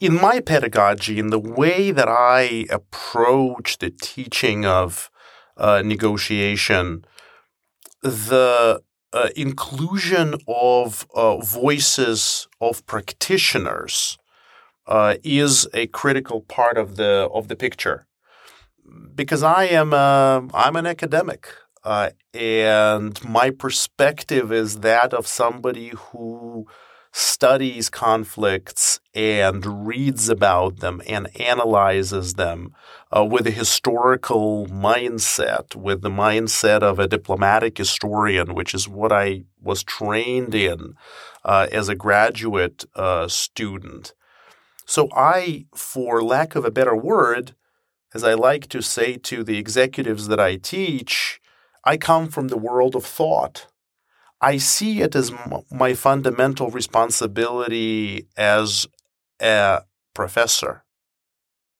in my pedagogy, in the way that I approach the teaching of uh, negotiation, the uh, inclusion of uh, voices of practitioners uh, is a critical part of the of the picture. Because I am a, I'm an academic uh, and my perspective is that of somebody who studies conflicts and reads about them and analyzes them uh, with a historical mindset, with the mindset of a diplomatic historian, which is what I was trained in uh, as a graduate uh, student. So I, for lack of a better word, as I like to say to the executives that I teach, I come from the world of thought. I see it as my fundamental responsibility as a professor,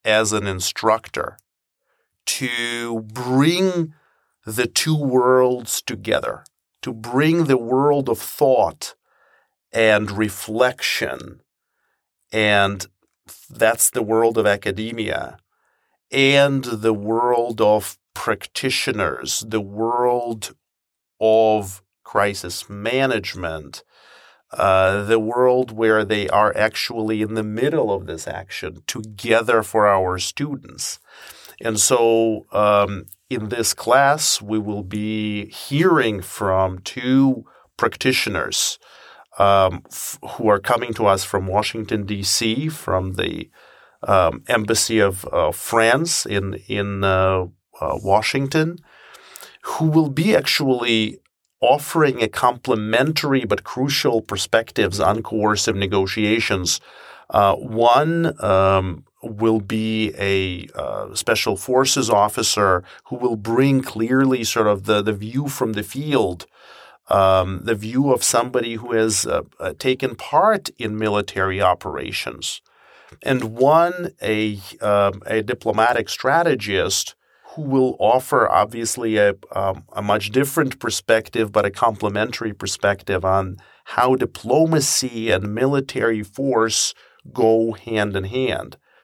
as an instructor, to bring the two worlds together, to bring the world of thought and reflection, and that's the world of academia, and the world of practitioners, the world of crisis management, uh, the world where they are actually in the middle of this action together for our students. And so um, in this class, we will be hearing from two practitioners um, f- who are coming to us from Washington, D.C., from the um, Embassy of uh, France in, in uh, uh, Washington, who will be actually offering a complementary but crucial perspectives on coercive negotiations. Uh, one um, will be a uh, special forces officer who will bring clearly sort of the, the view from the field, um, the view of somebody who has uh, uh taken part in military operations. And one, a, um, a diplomatic strategist who will offer obviously a, um, a much different perspective, but a complementary perspective on how diplomacy and military force go hand in hand.